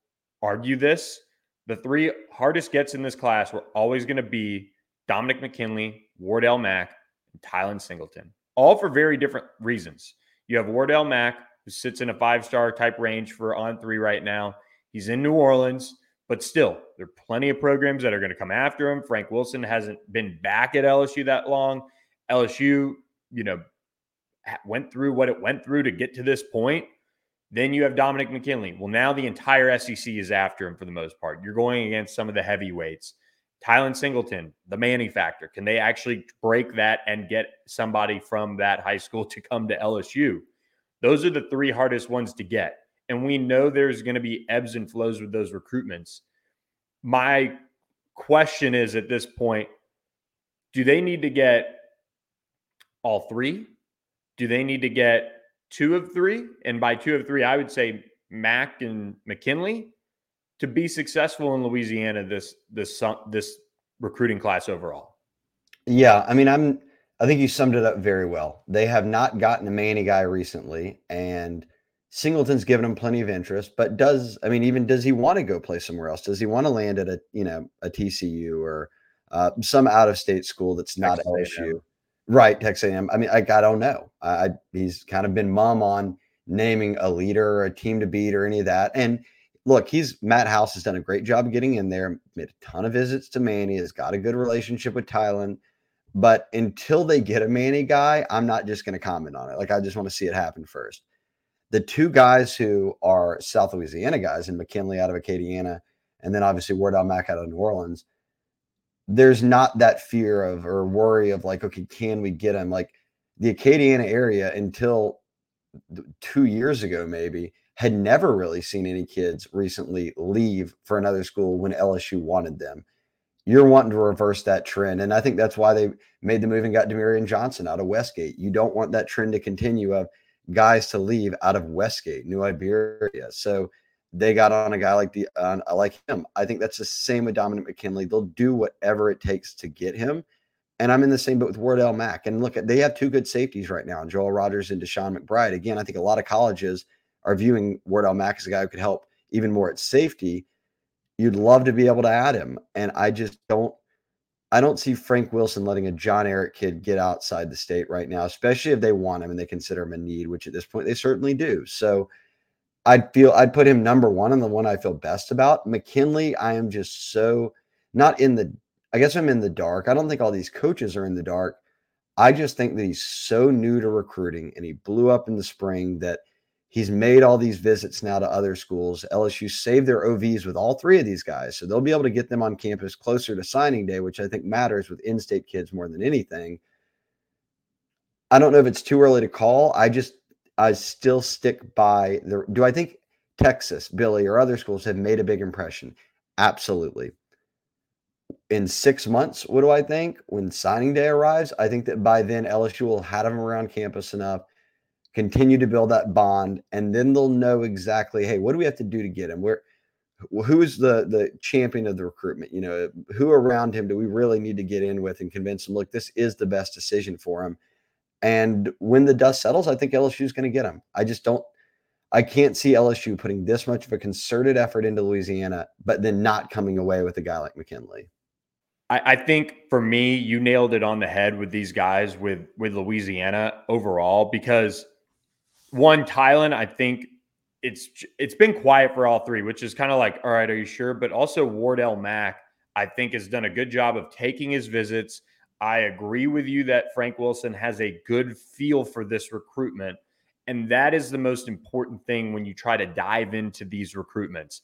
argue this. The three hardest gets in this class were always going to be Dominic McKinley, Wardell Mack, and Tylen Singleton, all for very different reasons. You have Wardell Mack, who sits in a five star type range for on three right now. He's in New Orleans, but still, there are plenty of programs that are going to come after him. Frank Wilson hasn't been back at LSU that long. LSU, you know, went through what it went through to get to this point. Then you have Dominic McKinley. Well, now the entire SEC is after him for the most part. You're going against some of the heavyweights. Tylen Singleton, the Manny factor. Can they actually break that and get somebody from that high school to come to LSU? Those are the three hardest ones to get. And we know there's going to be ebbs and flows with those recruitments. My question is at this point do they need to get all three? Do they need to get two of three? And by two of three, I would say Mack and McKinley to be successful in Louisiana this this this recruiting class overall. Yeah, I mean, I'm I think you summed it up very well. They have not gotten a Manny guy recently, and Singleton's given him plenty of interest. But does I mean, even does he want to go play somewhere else? Does he want to land at a you know a TCU or uh, some out of state school that's not Texas LSU? A&M. Right, Texas A&M. I mean, I, I don't know. I, he's kind of been mum on naming a leader or a team to beat or any of that. And look, he's Matt House has done a great job getting in there, made a ton of visits to Manny, has got a good relationship with Tylen. But until they get a Manny guy, I'm not just going to comment on it. Like I just want to see it happen first. The two guys who are South Louisiana guys, and McKinley out of Acadiana, and then obviously Wardell Mack out of New Orleans. There's not that fear of or worry of like, okay, can we get him? Like the Acadiana area until two years ago, maybe had never really seen any kids recently leave for another school when LSU wanted them. You're wanting to reverse that trend. And I think that's why they made the move and got Demarion Johnson out of Westgate. You don't want that trend to continue of guys to leave out of Westgate, New Iberia. So they got on a guy like the uh, like him. I think that's the same with Dominic McKinley. They'll do whatever it takes to get him. And I'm in the same boat with Wardell Mack. And look, they have two good safeties right now, Joel Rogers and Deshaun McBride. Again, I think a lot of colleges – are viewing Wardell Mack as a guy who could help even more at safety, you'd love to be able to add him. And I just don't I don't see Frank Wilson letting a John Ehret kid get outside the state right now, especially if they want him and they consider him a need, which at this point they certainly do. So I'd feel I'd put him number one and the one I feel best about. McKinley, I am just so not in the I guess I'm in the dark. I don't think all these coaches are in the dark. I just think that he's so new to recruiting and he blew up in the spring that He's made all these visits now to other schools. LSU saved their OVs with all three of these guys. So they'll be able to get them on campus closer to signing day, which I think matters with in state kids more than anything. I don't know if it's too early to call. I just, I still stick by the. Do I think Texas, Billy, or other schools have made a big impression? Absolutely. In six months, what do I think? When signing day arrives, I think that by then LSU will have them around campus enough continue to build that bond, and then they'll know exactly, hey, what do we have to do to get him? Where who is the the champion of the recruitment? You know, who around him do we really need to get in with and convince him, look, this is the best decision for him. And when the dust settles, I think LSU is going to get him. I just don't. I can't see LSU putting this much of a concerted effort into Louisiana, but then not coming away with a guy like McKinley. I, I think for me, you nailed it on the head with these guys with with Louisiana overall because one, Tylen, I think it's it's been quiet for all three, which is kind of like, all right, are you sure? But also Wardell Mack, I think, has done a good job of taking his visits. I agree with you that Frank Wilson has a good feel for this recruitment. And that is the most important thing when you try to dive into these recruitments.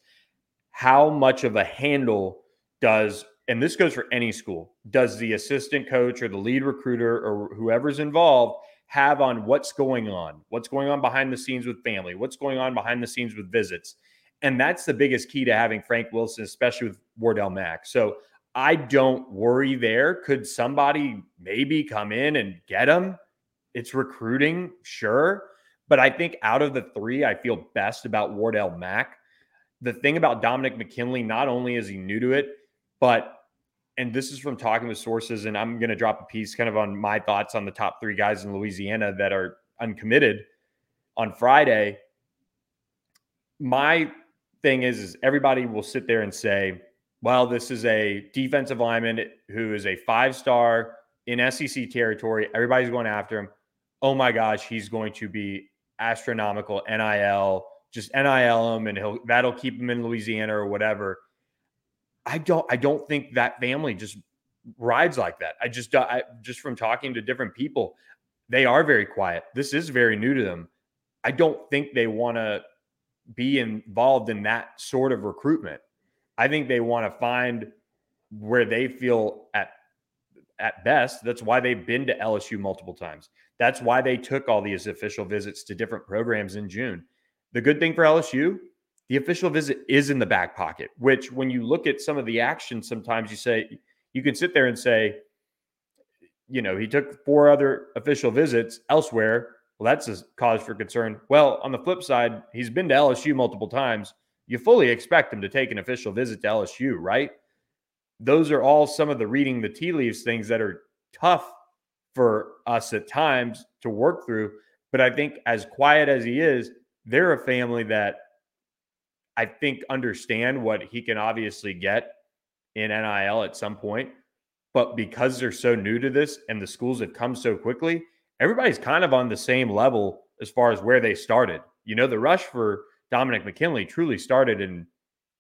How much of a handle does, and this goes for any school, does the assistant coach or the lead recruiter or whoever's involved have on what's going on, what's going on behind the scenes with family, what's going on behind the scenes with visits? And that's the biggest key to having Frank Wilson, especially with Wardell Mack. So I don't worry there. Could somebody maybe come in and get him? It's recruiting, sure. But I think out of the three, I feel best about Wardell Mack. The thing about Dominic McKinley, not only is he new to it, but and this is from talking with sources, and I'm going to drop a piece kind of on my thoughts on the top three guys in Louisiana that are uncommitted on Friday. My thing is, is everybody will sit there and say, well, this is a defensive lineman who is a five star in SEC territory. Everybody's going after him. Oh my gosh, he's going to be astronomical NIL, just NIL him, and he'll that'll keep him in Louisiana or whatever. I don't I don't think that family just rides like that. I just I, just from talking to different people, they are very quiet. This is very new to them. I don't think they want to be involved in that sort of recruitment. I think they want to find where they feel at at best. That's why they've been to LSU multiple times. That's why they took all these official visits to different programs in June. The good thing for LSU, the official visit is in the back pocket, which when you look at some of the action, sometimes you say, you can sit there and say, you know, he took four other official visits elsewhere. Well, that's a cause for concern. Well, on the flip side, he's been to LSU multiple times. You fully expect him to take an official visit to LSU, right? Those are all some of the reading the tea leaves things that are tough for us at times to work through. But I think as quiet as he is, they're a family that I think understand what he can obviously get in NIL at some point. But because they're so new to this and the schools have come so quickly, everybody's kind of on the same level as far as where they started. You know, the rush for Dominic McKinley truly started in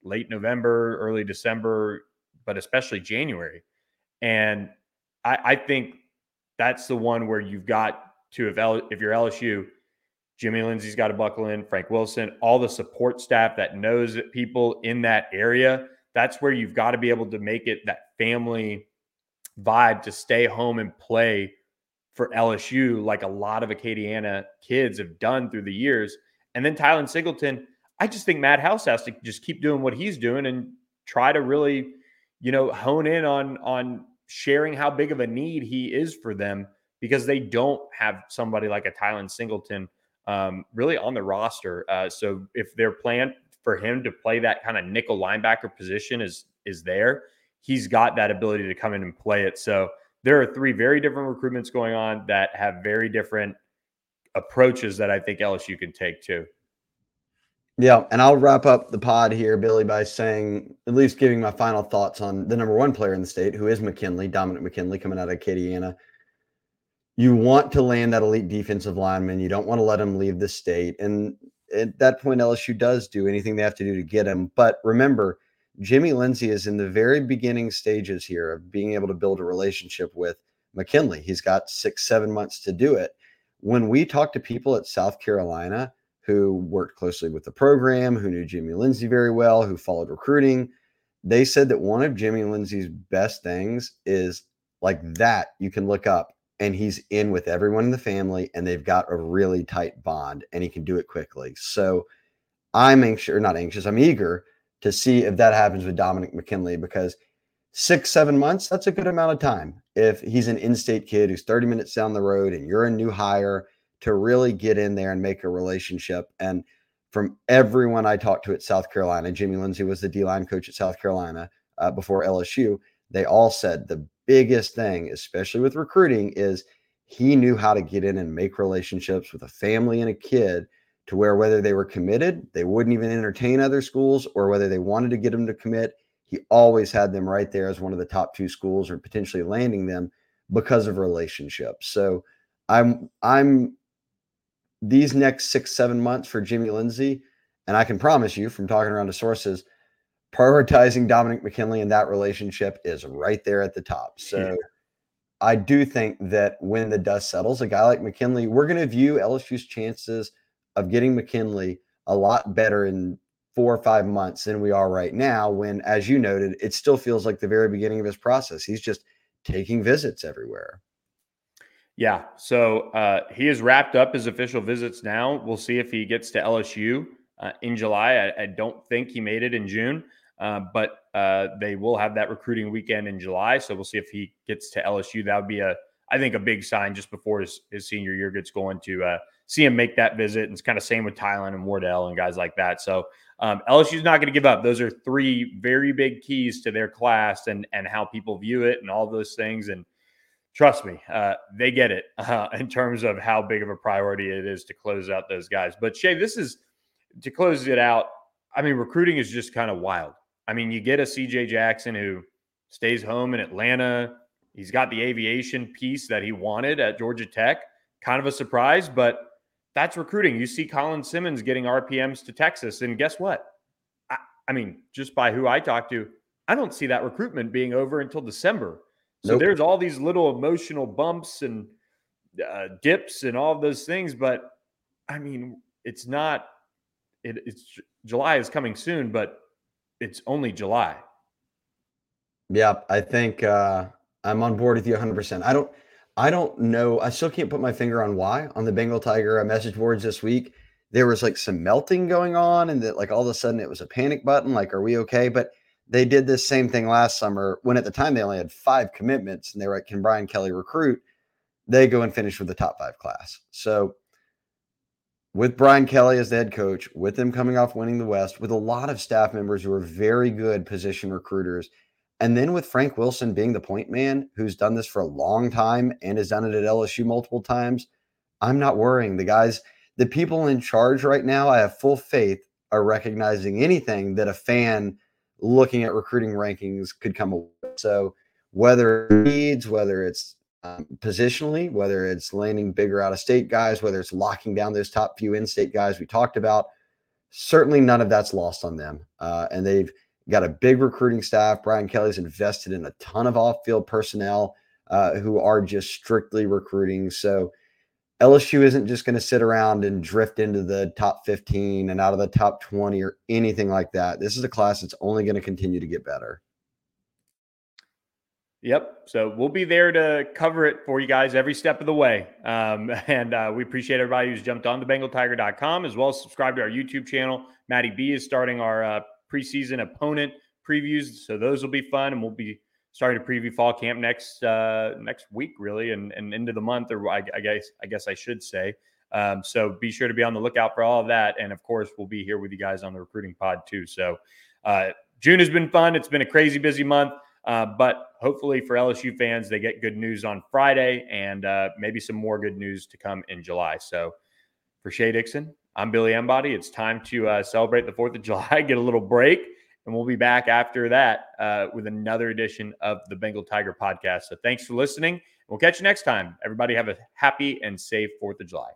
late November, early December, but especially January. And I, I think that's the one where you've got to, if, L, if you're LSU, Jimmy Lindsey's got to buckle in, Frank Wilson, all the support staff that knows people in that area. That's where you've got to be able to make it that family vibe to stay home and play for LSU, like a lot of Acadiana kids have done through the years. And then Tylen Singleton, I just think Matt House has to just keep doing what he's doing and try to really, you know, hone in on on sharing how big of a need he is for them because they don't have somebody like a Tylen Singleton um, really on the roster. Uh, so if their plan for him to play that kind of nickel linebacker position is is there, he's got that ability to come in and play it. So there are three very different recruitments going on that have very different approaches that I think LSU can take too. Yeah, and I'll wrap up the pod here, Billy, by saying at least giving my final thoughts on the number one player in the state, who is McKinley, Dominic McKinley, coming out of Acadiana. You want to land that elite defensive lineman. You don't want to let him leave the state. And at that point, LSU does do anything they have to do to get him. But remember, Jimmy Lindsey is in the very beginning stages here of being able to build a relationship with McKinley. He's got six, seven months to do it. When we talk to people at South Carolina, who worked closely with the program, who knew Jimmy Lindsey very well, who followed recruiting. They said that one of Jimmy Lindsey's best things is like that you can look up and he's in with everyone in the family and they've got a really tight bond and he can do it quickly. So I'm anxious, not anxious, I'm eager to see if that happens with Dominic McKinley because six, seven months, that's a good amount of time. If he's an in state kid who's 30 minutes down the road and you're a new hire to really get in there and make a relationship. And from everyone I talked to at South Carolina, Jimmy Lindsey was the D line coach at South Carolina uh, before LSU. They all said the biggest thing, especially with recruiting, is he knew how to get in and make relationships with a family and a kid to where whether they were committed, they wouldn't even entertain other schools, or whether they wanted to get them to commit, he always had them right there as one of the top two schools or potentially landing them because of relationships. So I'm I'm these next six, seven months for Jimmy Lindsey, and I can promise you from talking around to sources, prioritizing Dominic McKinley and that relationship is right there at the top. So yeah. I do think that when the dust settles, a guy like McKinley, we're going to view LSU's chances of getting McKinley a lot better in four or five months than we are right now. When, as you noted, it still feels like the very beginning of his process. He's just taking visits everywhere. Yeah. So uh, he has wrapped up his official visits now. We'll see if he gets to LSU uh, in July. I, I, don't think he made it in June, uh, but uh, they will have that recruiting weekend in July. So we'll see if he gets to LSU. That would be a, I think, a big sign just before his, his senior year gets going to uh, see him make that visit. And it's kind of same with Tylen and Wardell and guys like that. So um, LSU's not going to give up. Those are three very big keys to their class and and how people view it and all those things. And trust me, uh, they get it <laughs> uh, in terms of how big of a priority it is to close out those guys. But Shea, this is to close it out. I mean, recruiting is just kind of wild. I mean, you get a CJ Jackson who stays home in Atlanta. He's got the aviation piece that he wanted at Georgia Tech. Kind of a surprise, but that's recruiting. You see Colin Simmons getting RPMs to Texas. And guess what? I, I mean, just by who I talked to, I don't see that recruitment being over until December. So nope. there's all these little emotional bumps and uh, dips and all of those things. But I mean, it's not. It, it's July is coming soon, but it's only July. Yeah, I think uh, I'm on board with you 100. percent I don't. I don't know. I still can't put my finger on why on the Bengal Tiger message boards this week. There was like some melting going on, and that like all of a sudden it was a panic button. Like, are we okay? But they did this same thing last summer when at the time they only had five commitments and they were like, can Brian Kelly recruit? They go and finish with the top five class. So with Brian Kelly as the head coach, with them coming off winning the West, with a lot of staff members who are very good position recruiters, and then with Frank Wilson being the point man who's done this for a long time and has done it at LSU multiple times, I'm not worrying. The guys, the people in charge right now, I have full faith are recognizing anything that a fan – looking at recruiting rankings could come. So whether needs, whether it's um, positionally, whether it's landing bigger out of state guys, whether it's locking down those top few in state guys we talked about, certainly none of that's lost on them. Uh, and they've got a big recruiting staff. Brian Kelly's invested in a ton of off field personnel uh, who are just strictly recruiting. So LSU isn't just going to sit around and drift into the top 15 and out of the top 20 or anything like that. This is a class that's only going to continue to get better. Yep. So we'll be there to cover it for you guys every step of the way. Um, <laughs> and uh, we appreciate everybody who's jumped on the BengalTiger.com as well as subscribe to our YouTube channel. Maddie B is starting our uh, preseason opponent previews. So those will be fun and we'll be starting to preview fall camp next uh, next week, really, and, and into the month, or I, I guess I guess I should say. Um, so be sure to be on the lookout for all of that, and of course, we'll be here with you guys on the recruiting pod too. So uh, June has been fun. It's been a crazy busy month. Uh, but hopefully for LSU fans, they get good news on Friday and uh, maybe some more good news to come in July. So for Shea Dixon, I'm Billy Embody. It's time to uh, celebrate the 4th of <laughs> July, get a little break, and we'll be back after that uh, with another edition of the Bengal Tiger podcast. So thanks for listening. We'll catch you next time. Everybody have a happy and safe 4th of July.